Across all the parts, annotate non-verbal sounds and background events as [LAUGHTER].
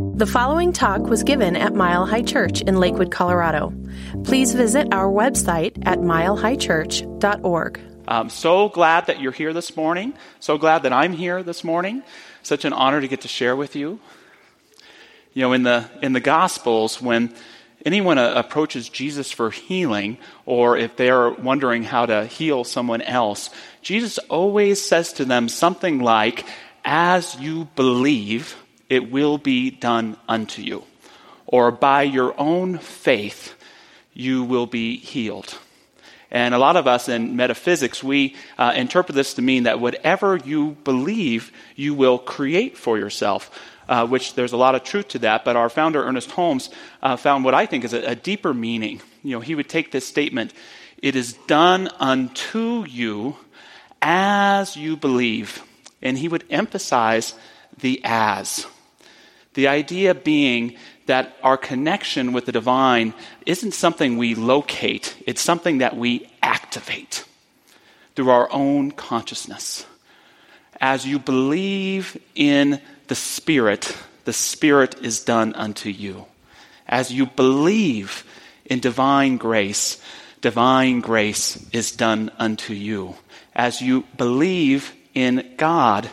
The following talk was given at Mile High Church in Lakewood, Colorado. Please visit our website at milehighchurch.org. I'm so glad that you're here this morning. So glad that I'm here this morning. Such an honor to get to share with you. You know, in the in the Gospels, when anyone uh, approaches Jesus for healing, or if they're wondering how to heal someone else, Jesus always says to them something like, "As you believe." It will be done unto you. Or by your own faith, you will be healed. And a lot of us in metaphysics, we uh, interpret this to mean that whatever you believe, you will create for yourself. Uh, which there's a lot of truth to that, but our founder, Ernest Holmes, uh, found what I think is a, a deeper meaning. You know, he would take this statement, it is done unto you as you believe. And he would emphasize the as. The idea being that our connection with the divine isn't something we locate, it's something that we activate through our own consciousness. As you believe in the Spirit, the Spirit is done unto you. As you believe in divine grace, divine grace is done unto you. As you believe in God,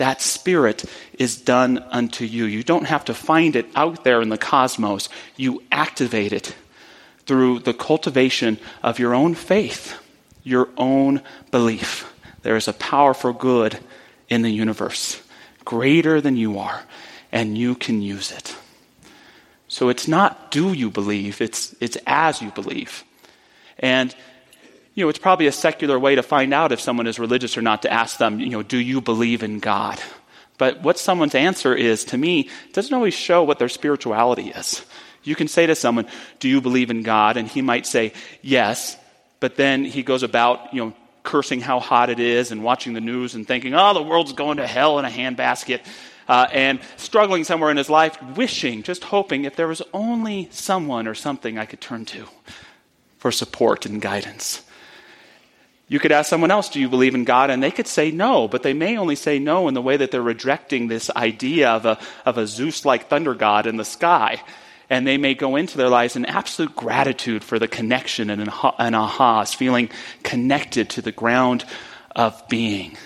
that Spirit is done unto you. You don't have to find it out there in the cosmos, you activate it through the cultivation of your own faith, your own belief. There is a power for good in the universe, greater than you are, and you can use it. So it's not do you believe, it's, it's as you believe. And you know, it's probably a secular way to find out if someone is religious or not to ask them, you know, do you believe in God? But what someone's answer is, to me, doesn't always show what their spirituality is. You can say to someone, do you believe in God? And he might say, yes. But then he goes about, you know, cursing how hot it is and watching the news and thinking, oh, the world's going to hell in a handbasket. Uh, and struggling somewhere in his life, wishing, just hoping, if there was only someone or something I could turn to for support and guidance. You could ask someone else, Do you believe in God? And they could say no, but they may only say no in the way that they're rejecting this idea of a, of a Zeus like thunder god in the sky. And they may go into their lives in absolute gratitude for the connection and an, ahas, feeling connected to the ground of being.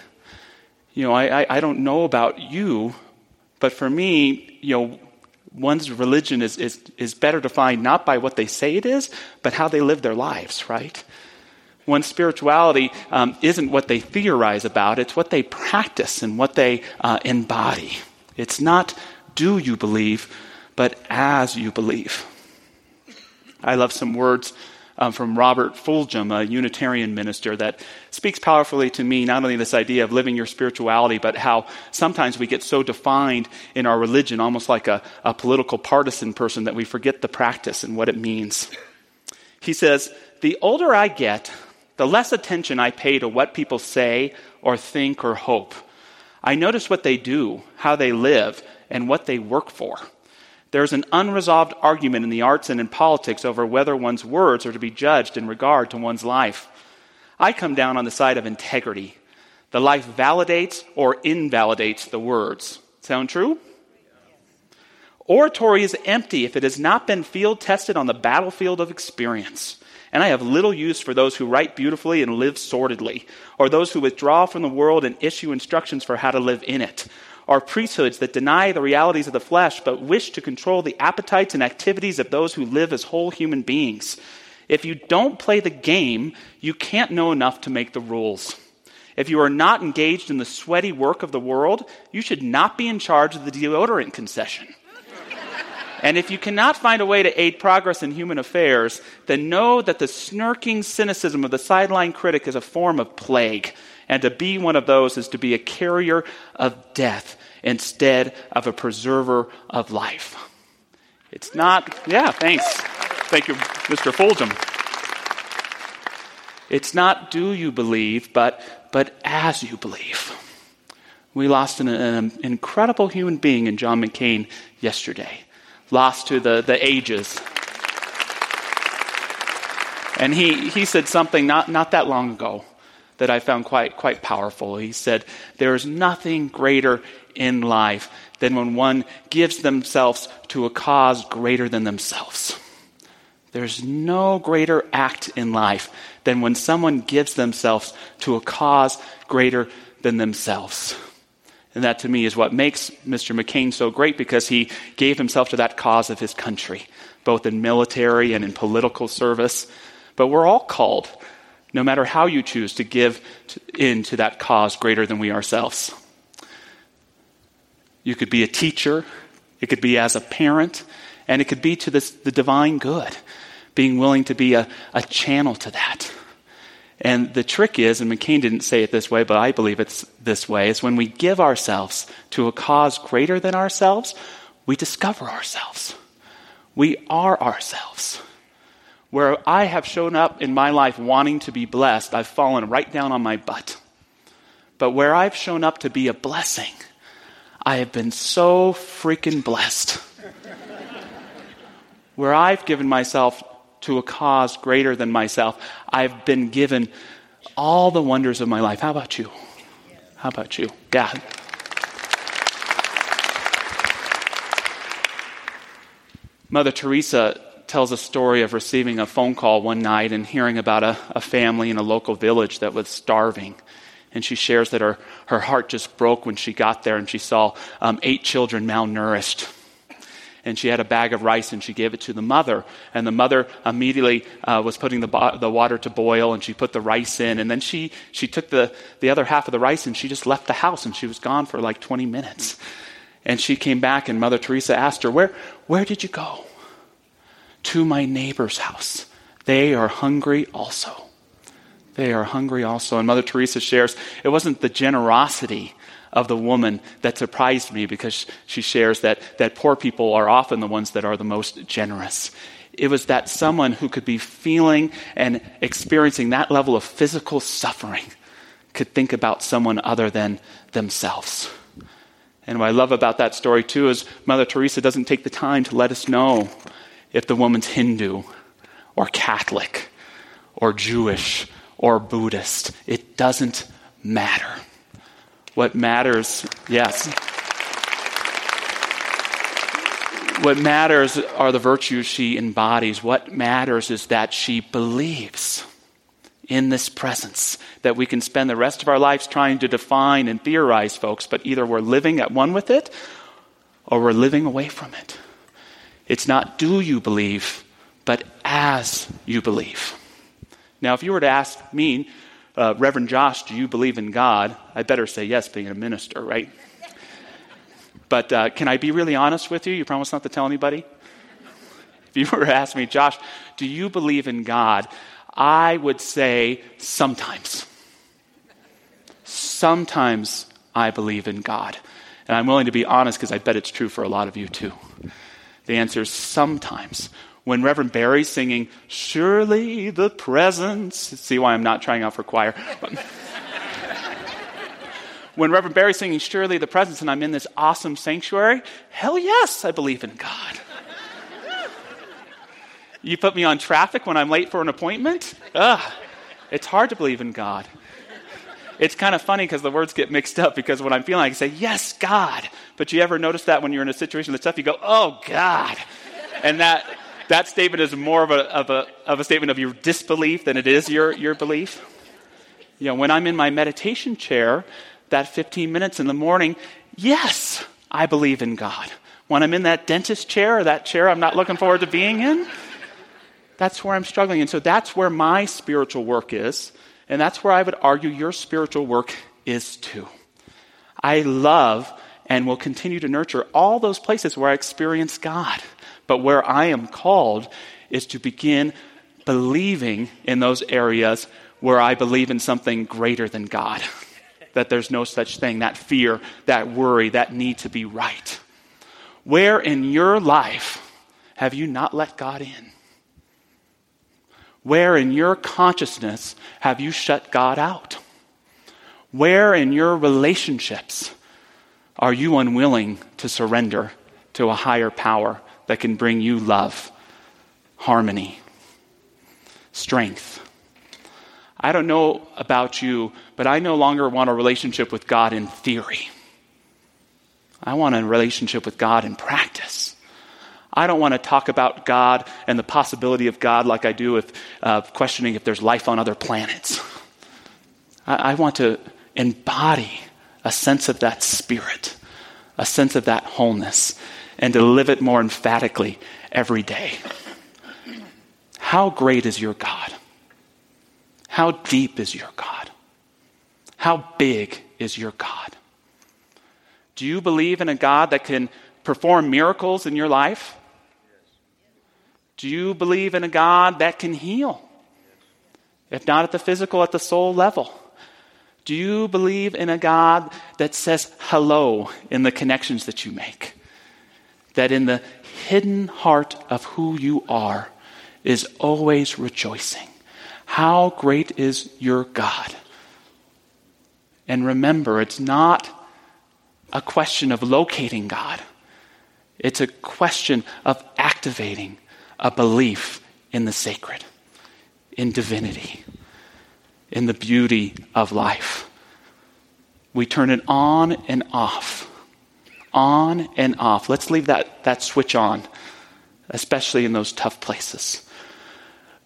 You know, I, I, I don't know about you, but for me, you know, one's religion is, is, is better defined not by what they say it is, but how they live their lives, right? When spirituality um, isn't what they theorize about, it's what they practice and what they uh, embody. It's not do you believe, but as you believe. I love some words um, from Robert Fulghum, a Unitarian minister, that speaks powerfully to me not only this idea of living your spirituality, but how sometimes we get so defined in our religion, almost like a, a political partisan person, that we forget the practice and what it means. He says, The older I get, the less attention I pay to what people say or think or hope. I notice what they do, how they live, and what they work for. There's an unresolved argument in the arts and in politics over whether one's words are to be judged in regard to one's life. I come down on the side of integrity. The life validates or invalidates the words. Sound true? Oratory is empty if it has not been field tested on the battlefield of experience. And I have little use for those who write beautifully and live sordidly, or those who withdraw from the world and issue instructions for how to live in it, or priesthoods that deny the realities of the flesh but wish to control the appetites and activities of those who live as whole human beings. If you don't play the game, you can't know enough to make the rules. If you are not engaged in the sweaty work of the world, you should not be in charge of the deodorant concession. And if you cannot find a way to aid progress in human affairs, then know that the snarking cynicism of the sideline critic is a form of plague. And to be one of those is to be a carrier of death instead of a preserver of life. It's not, yeah, thanks. Thank you, Mr. Fulghum. It's not do you believe, but, but as you believe. We lost an, an incredible human being in John McCain yesterday lost to the, the ages. And he, he said something not, not that long ago that I found quite, quite powerful. He said, There is nothing greater in life than when one gives themselves to a cause greater than themselves. There's no greater act in life than when someone gives themselves to a cause greater than themselves. And that to me is what makes Mr. McCain so great because he gave himself to that cause of his country, both in military and in political service. But we're all called, no matter how you choose, to give in to that cause greater than we ourselves. You could be a teacher, it could be as a parent, and it could be to this, the divine good, being willing to be a, a channel to that. And the trick is, and McCain didn't say it this way, but I believe it's this way, is when we give ourselves to a cause greater than ourselves, we discover ourselves. We are ourselves. Where I have shown up in my life wanting to be blessed, I've fallen right down on my butt. But where I've shown up to be a blessing, I have been so freaking blessed. [LAUGHS] where I've given myself to a cause greater than myself, I've been given all the wonders of my life. How about you? How about you? Yeah. Mother Teresa tells a story of receiving a phone call one night and hearing about a, a family in a local village that was starving. And she shares that her, her heart just broke when she got there and she saw um, eight children malnourished and she had a bag of rice and she gave it to the mother. And the mother immediately uh, was putting the, bo- the water to boil and she put the rice in. And then she, she took the, the other half of the rice and she just left the house and she was gone for like 20 minutes. And she came back and Mother Teresa asked her, Where, where did you go? To my neighbor's house. They are hungry also. They are hungry also. And Mother Teresa shares, it wasn't the generosity of the woman that surprised me because she shares that, that poor people are often the ones that are the most generous. It was that someone who could be feeling and experiencing that level of physical suffering could think about someone other than themselves. And what I love about that story too is Mother Teresa doesn't take the time to let us know if the woman's Hindu or Catholic or Jewish or Buddhist. It doesn't matter. What matters, yes. What matters are the virtues she embodies. What matters is that she believes in this presence, that we can spend the rest of our lives trying to define and theorize, folks, but either we're living at one with it or we're living away from it. It's not do you believe, but as you believe. Now, if you were to ask me, uh, Reverend Josh, do you believe in God? I better say yes, being a minister, right? But uh, can I be really honest with you? You promise not to tell anybody? If you were to ask me, Josh, do you believe in God? I would say sometimes. Sometimes I believe in God. And I'm willing to be honest because I bet it's true for a lot of you too. The answer is sometimes when Reverend Barry's singing, Surely the presence, see why I'm not trying out for choir. [LAUGHS] when Reverend Barry's singing, Surely the presence, and I'm in this awesome sanctuary, hell yes, I believe in God. [LAUGHS] you put me on traffic when I'm late for an appointment? Ugh, it's hard to believe in God. It's kind of funny because the words get mixed up because when I'm feeling, I can say, Yes, God. But you ever notice that when you're in a situation that's tough, you go, Oh, God. And that that statement is more of a, of, a, of a statement of your disbelief than it is your, your belief. You know, when I'm in my meditation chair, that 15 minutes in the morning, yes, I believe in God. When I'm in that dentist chair or that chair I'm not looking forward to being in, that's where I'm struggling. And so that's where my spiritual work is. And that's where I would argue your spiritual work is too. I love and will continue to nurture all those places where I experience God. But where I am called is to begin believing in those areas where I believe in something greater than God. [LAUGHS] that there's no such thing, that fear, that worry, that need to be right. Where in your life have you not let God in? Where in your consciousness have you shut God out? Where in your relationships are you unwilling to surrender to a higher power that can bring you love, harmony, strength. I don't know about you, but I no longer want a relationship with God in theory. I want a relationship with God in practice. I don't want to talk about God and the possibility of God like I do with uh, questioning if there's life on other planets. I, I want to embody a sense of that spirit, a sense of that wholeness, and to live it more emphatically every day. How great is your God? How deep is your God? How big is your God? Do you believe in a God that can perform miracles in your life? Do you believe in a God that can heal? If not at the physical, at the soul level. Do you believe in a God that says hello in the connections that you make? That in the hidden heart of who you are is always rejoicing. How great is your God? And remember, it's not a question of locating God, it's a question of activating a belief in the sacred, in divinity, in the beauty of life. We turn it on and off. On and off. Let's leave that, that switch on, especially in those tough places,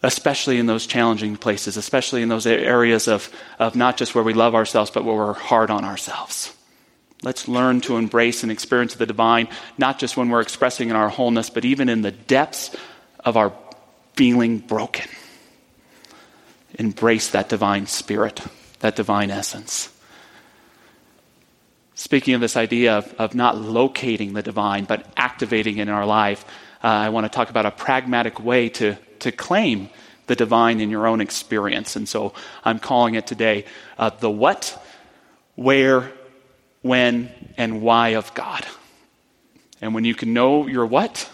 especially in those challenging places, especially in those areas of, of not just where we love ourselves, but where we're hard on ourselves. Let's learn to embrace and experience the divine, not just when we're expressing in our wholeness, but even in the depths of our feeling broken. Embrace that divine spirit, that divine essence. Speaking of this idea of, of not locating the divine, but activating it in our life, uh, I want to talk about a pragmatic way to, to claim the divine in your own experience. And so I'm calling it today uh, the what, where, when, and why of God. And when you can know your what,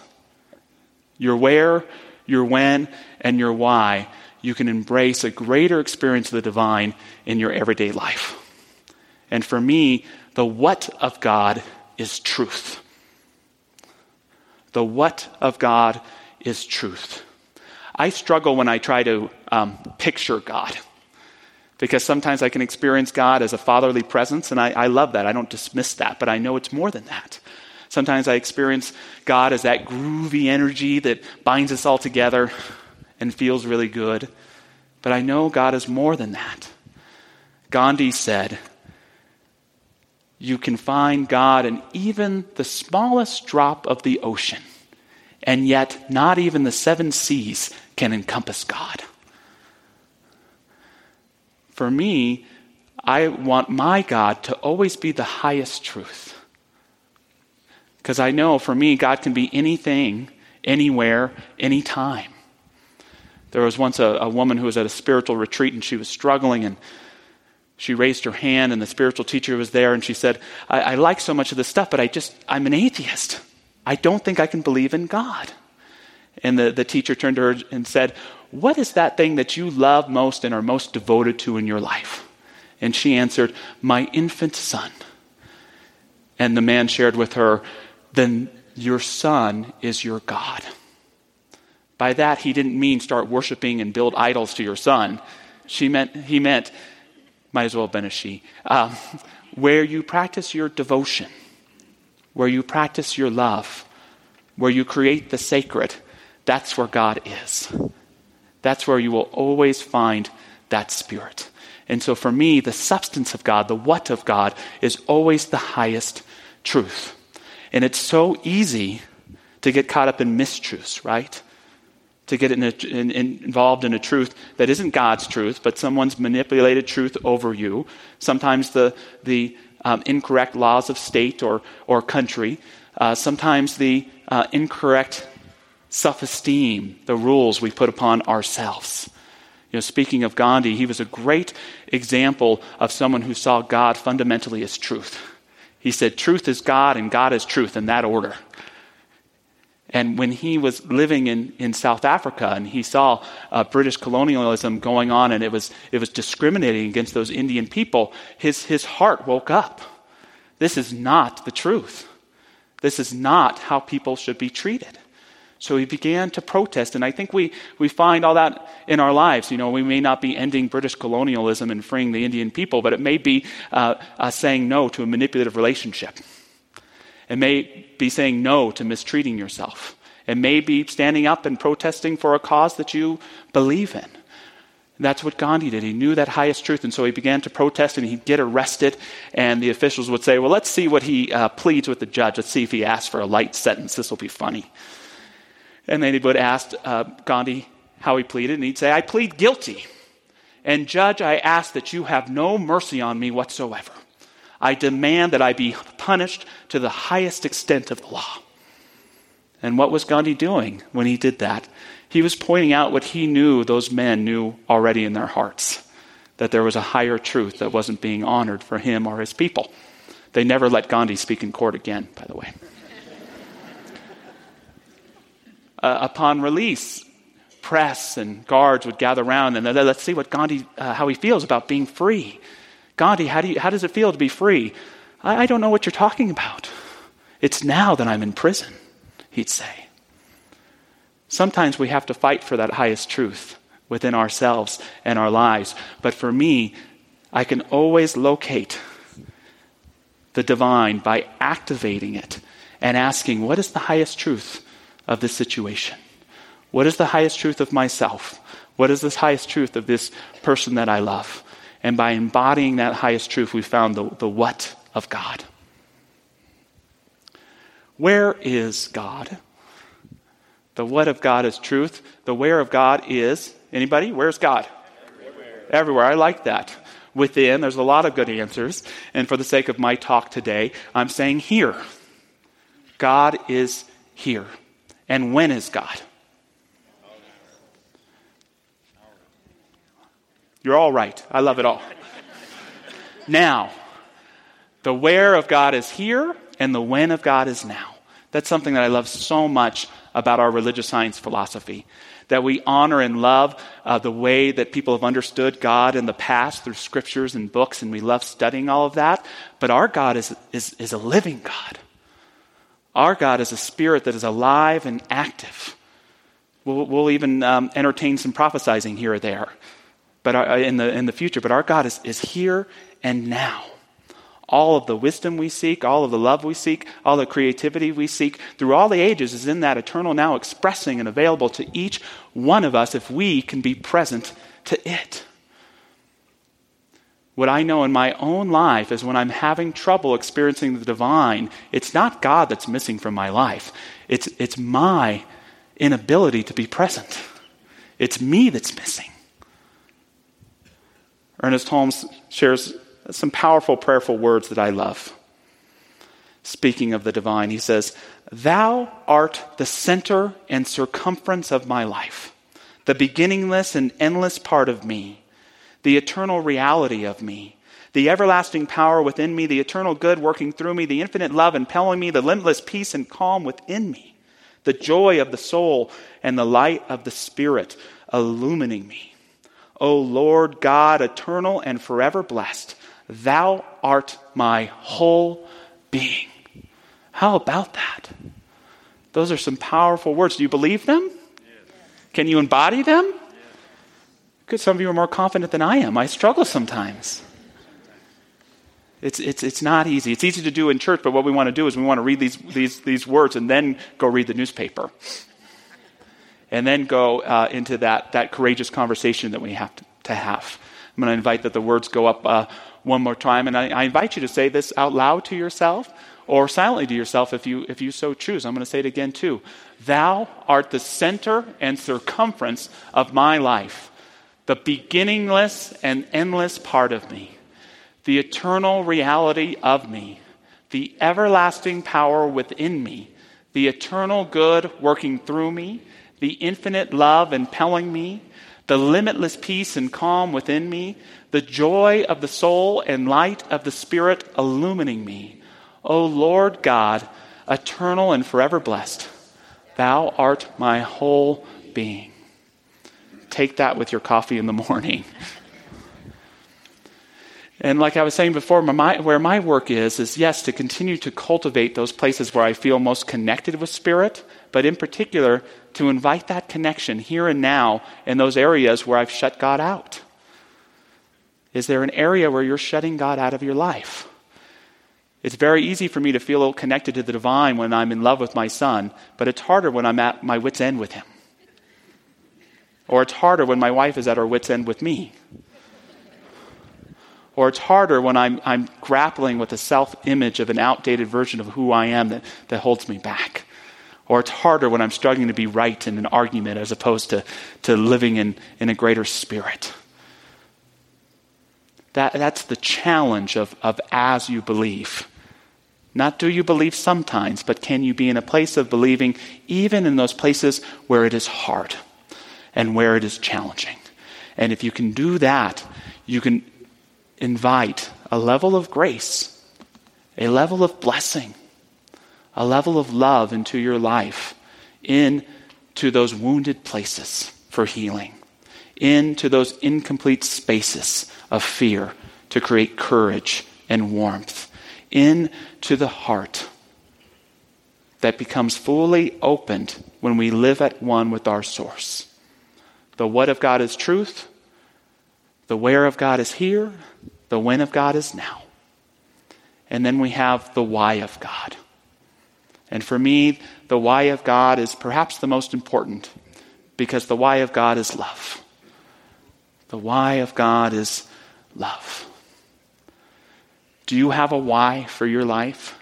your where, your when, and your why, you can embrace a greater experience of the divine in your everyday life. And for me, the what of God is truth. The what of God is truth. I struggle when I try to um, picture God because sometimes I can experience God as a fatherly presence, and I, I love that. I don't dismiss that, but I know it's more than that. Sometimes I experience God as that groovy energy that binds us all together and feels really good. But I know God is more than that. Gandhi said, You can find God in even the smallest drop of the ocean, and yet not even the seven seas can encompass God. For me, I want my God to always be the highest truth. Because I know for me, God can be anything, anywhere, anytime. There was once a, a woman who was at a spiritual retreat and she was struggling and she raised her hand and the spiritual teacher was there and she said, I, I like so much of this stuff, but I just, I'm an atheist. I don't think I can believe in God. And the, the teacher turned to her and said, What is that thing that you love most and are most devoted to in your life? And she answered, My infant son. And the man shared with her, then your son is your God. By that, he didn't mean start worshiping and build idols to your son. She meant, he meant, might as well have been a she, um, where you practice your devotion, where you practice your love, where you create the sacred, that's where God is. That's where you will always find that spirit. And so for me, the substance of God, the what of God, is always the highest truth. And it's so easy to get caught up in mistruths, right? To get in a, in, in, involved in a truth that isn't God's truth, but someone's manipulated truth over you. Sometimes the, the um, incorrect laws of state or, or country. Uh, sometimes the uh, incorrect self esteem, the rules we put upon ourselves. You know, speaking of Gandhi, he was a great example of someone who saw God fundamentally as truth. He said, Truth is God and God is truth in that order. And when he was living in, in South Africa and he saw uh, British colonialism going on and it was, it was discriminating against those Indian people, his, his heart woke up. This is not the truth. This is not how people should be treated. So he began to protest, and I think we, we find all that in our lives. You know, we may not be ending British colonialism and freeing the Indian people, but it may be uh, uh, saying no to a manipulative relationship. It may be saying no to mistreating yourself. It may be standing up and protesting for a cause that you believe in. That's what Gandhi did. He knew that highest truth, and so he began to protest, and he'd get arrested, and the officials would say, Well, let's see what he uh, pleads with the judge. Let's see if he asks for a light sentence. This will be funny. And then he would ask uh, Gandhi how he pleaded, and he'd say, I plead guilty. And, Judge, I ask that you have no mercy on me whatsoever. I demand that I be punished to the highest extent of the law. And what was Gandhi doing when he did that? He was pointing out what he knew those men knew already in their hearts that there was a higher truth that wasn't being honored for him or his people. They never let Gandhi speak in court again, by the way. [LAUGHS] uh, upon release, press and guards would gather around and let's see what Gandhi, uh, how he feels about being free. Gandhi, how, do you, how does it feel to be free? I, I don't know what you're talking about. It's now that I'm in prison, he'd say. Sometimes we have to fight for that highest truth within ourselves and our lives. But for me, I can always locate the divine by activating it and asking, what is the highest truth of this situation? What is the highest truth of myself? What is the highest truth of this person that I love? And by embodying that highest truth, we found the, the what of God. Where is God? The what of God is truth. The where of God is anybody? Where's God? Everywhere. Everywhere. I like that. Within, there's a lot of good answers. And for the sake of my talk today, I'm saying here. God is here. And when is God? You're all right. I love it all. now, the where of God is here, and the when of God is now. That's something that I love so much about our religious science philosophy. That we honor and love uh, the way that people have understood God in the past through scriptures and books, and we love studying all of that. But our God is, is, is a living God. Our God is a spirit that is alive and active. We'll, we'll even um, entertain some prophesizing here or there but our, uh, in, the, in the future, but our God is, is here and now. All of the wisdom we seek, all of the love we seek, all the creativity we seek through all the ages is in that eternal now expressing and available to each one of us if we can be present to it. What I know in my own life is when I'm having trouble experiencing the divine, it's not God that's missing from my life. It's, it's my inability to be present. It's me that's missing. Ernest Holmes shares some powerful, prayerful words that I love. Speaking of the divine, he says, Thou art the center and circumference of my life, the beginningless and endless part of me, the eternal reality of me, the everlasting power within me, the eternal good working through me, the infinite love impelling me, the limitless peace and calm within me, the joy of the soul and the light of the spirit illumining me. O Lord God, eternal and forever blessed, thou art my whole being. How about that? Those are some powerful words. Do you believe them? Can you embody them? Good, some of you are more confident than I am. I struggle sometimes. It's, it's, it's not easy. It's easy to do in church, but what we want to do is we want to read these, these, these words and then go read the newspaper and then go uh, into that, that courageous conversation that we have to, to have. I'm going to invite that the words go up uh, one more time, and I, I, invite you to say this out loud to yourself or silently to yourself if you, if you so choose. I'm going to say it again too. Thou art the center and circumference of my life, the beginningless and endless part of me, the eternal reality of me, the everlasting power within me, the eternal good working through me the infinite love impelling me, the limitless peace and calm within me, the joy of the soul and light of the Spirit illumining me. O Lord God, eternal and forever blessed, thou art my whole being. Take that with your coffee in the [LAUGHS] morning. And like I was saying before, my, where my work is, is yes, to continue to cultivate those places where I feel most connected with Spirit, but in particular, to invite that connection here and now in those areas where I've shut God out. Is there an area where you're shutting God out of your life? It's very easy for me to feel connected to the divine when I'm in love with my son, but it's harder when I'm at my wits' end with him. Or it's harder when my wife is at her wits' end with me. Or it's harder when I'm, I'm grappling with the self image of an outdated version of who I am that, that holds me back. Or it's harder when I'm struggling to be right in an argument as opposed to, to living in, in a greater spirit. That, that's the challenge of, of as you believe. Not do you believe sometimes, but can you be in a place of believing even in those places where it is hard and where it is challenging? And if you can do that, you can invite a level of grace, a level of blessing, a level of love into your life, into those wounded places for healing into those incomplete spaces of fear to create courage and warmth, into the heart that becomes fully opened when we live at one with our source. The what of God is truth, the where of God is here, the when of God is now. And then we have the why of God. And for me, the why of God is perhaps the most important because the why of God is love. The why of God is love. Do you have a why for your life?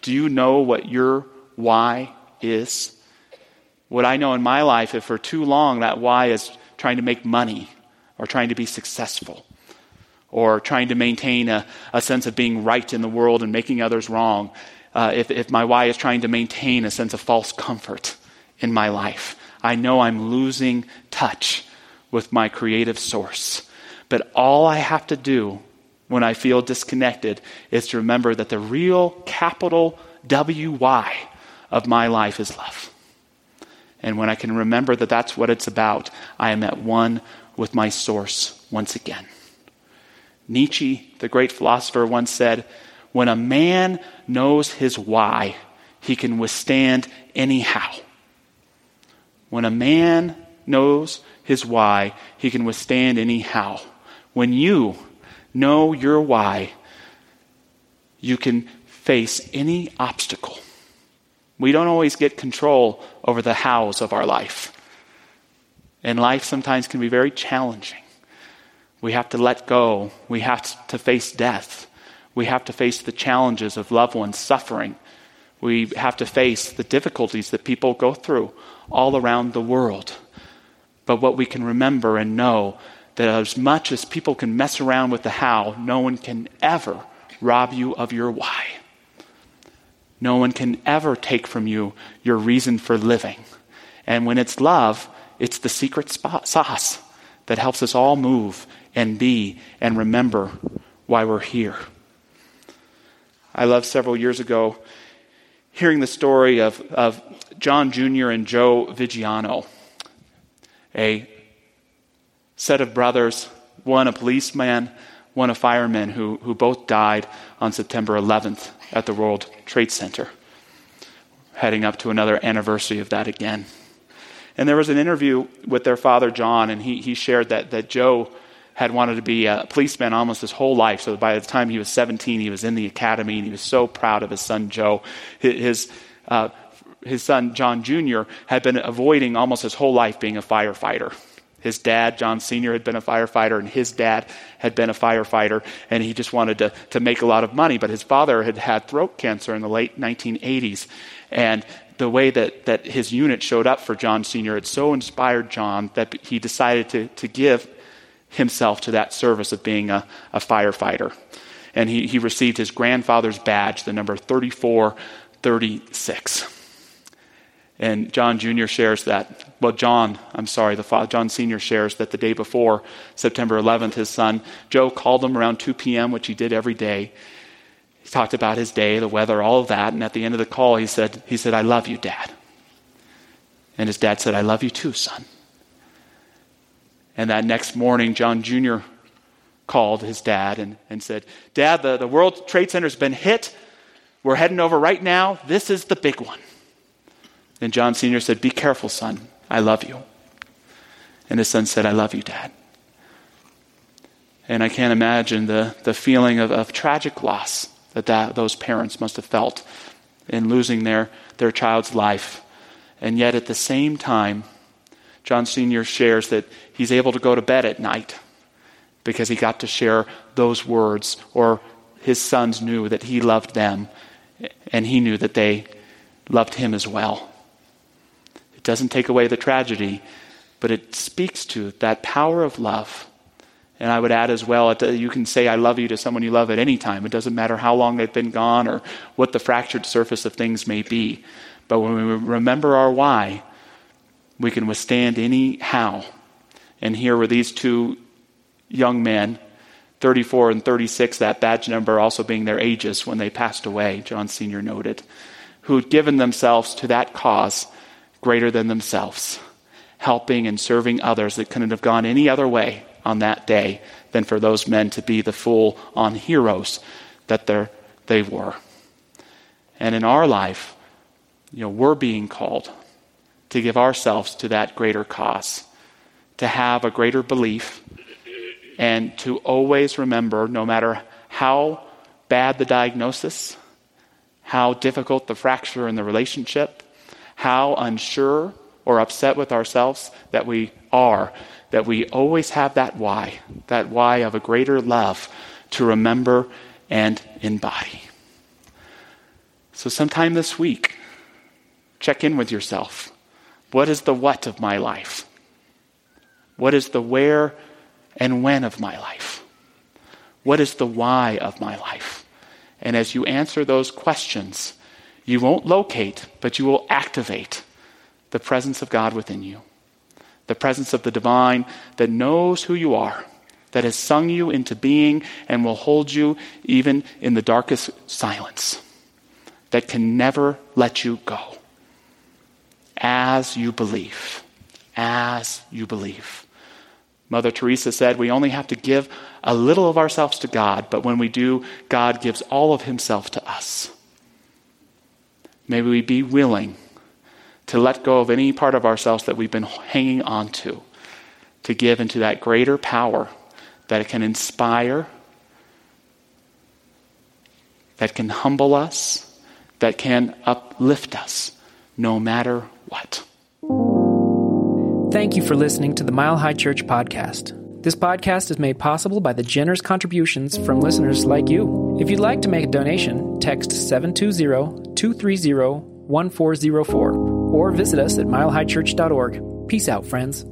Do you know what your why is? What I know in my life, if for too long that why is trying to make money or trying to be successful or trying to maintain a, a sense of being right in the world and making others wrong, uh, if, if my why is trying to maintain a sense of false comfort in my life, I know I'm losing touch with my creative source. But all I have to do when I feel disconnected is to remember that the real capital W Y of my life is love. And when I can remember that that's what it's about, I am at one with my source once again. Nietzsche, the great philosopher, once said, When a man knows his why, he can withstand any how. When a man knows his why, he can withstand any how. When you know your why, you can face any obstacle. We don't always get control over the hows of our life. And life sometimes can be very challenging. We have to let go. We have to face death. We have to face the challenges of loved ones suffering. We have to face the difficulties that people go through all around the world. But what we can remember and know that as much as people can mess around with the how, no one can ever rob you of your why. No one can ever take from you your reason for living. And when it's love, it's the secret sauce that helps us all move and be and remember why we're here. I love several years ago hearing the story of, of John Jr. and Joe Vigiano a set of brothers, one a policeman, one a fireman, who, who both died on September 11th at the World Trade Center, heading up to another anniversary of that again. And there was an interview with their father, John, and he, he shared that, that Joe had wanted to be a policeman almost his whole life. So by the time he was 17, he was in the academy, and he was so proud of his son, Joe. His, uh, his son, John Jr., had been avoiding almost his whole life being a firefighter. His dad, John Sr., had been a firefighter, and his dad had been a firefighter, and he just wanted to, to make a lot of money. But his father had had throat cancer in the late 1980s, and the way that, that his unit showed up for John Sr. had so inspired John that he decided to, to give himself to that service of being a, a firefighter. And he, he received his grandfather's badge, the number 3436. And John Jr. shares that, well, John, I'm sorry, the father, John Sr. shares that the day before, September 11th, his son Joe called him around 2 p.m., which he did every day. He talked about his day, the weather, all of that. And at the end of the call, he said, he said, I love you, Dad. And his dad said, I love you too, son. And that next morning, John Jr. called his dad and, and said, Dad, the, the World Trade Center's been hit. We're heading over right now. This is the big one. And John Sr. said, Be careful, son. I love you. And his son said, I love you, Dad. And I can't imagine the, the feeling of, of tragic loss that, that those parents must have felt in losing their, their child's life. And yet at the same time, John Sr. shares that he's able to go to bed at night because he got to share those words, or his sons knew that he loved them, and he knew that they loved him as well. It doesn't take away the tragedy, but it speaks to that power of love. And I would add as well, you can say I love you to someone you love at any time. It doesn't matter how long they've been gone or what the fractured surface of things may be. But when we remember our why, we can withstand any how. And here were these two young men, 34 and 36, that badge number also being their ages when they passed away, John Sr. noted, who had given themselves to that cause greater than themselves, helping and serving others that couldn't have gone any other way on that day than for those men to be the full on heroes that they were. And in our life, you know, we're being called to give ourselves to that greater cause, to have a greater belief, and to always remember, no matter how bad the diagnosis, how difficult the fracture in the relationship, how unsure or upset with ourselves that we are, that we always have that why, that why of a greater love to remember and embody. So, sometime this week, check in with yourself. What is the what of my life? What is the where and when of my life? What is the why of my life? And as you answer those questions, you won't locate, but you will activate the presence of God within you. The presence of the divine that knows who you are, that has sung you into being and will hold you even in the darkest silence, that can never let you go as you believe. As you believe. Mother Teresa said we only have to give a little of ourselves to God, but when we do, God gives all of Himself to us. May we be willing to let go of any part of ourselves that we've been hanging on to, to give into that greater power that can inspire, that can humble us, that can uplift us, no matter what. Thank you for listening to the Mile High Church podcast. This podcast is made possible by the generous contributions from listeners like you. If you'd like to make a donation, text 720 230 1404 or visit us at milehighchurch.org. Peace out, friends.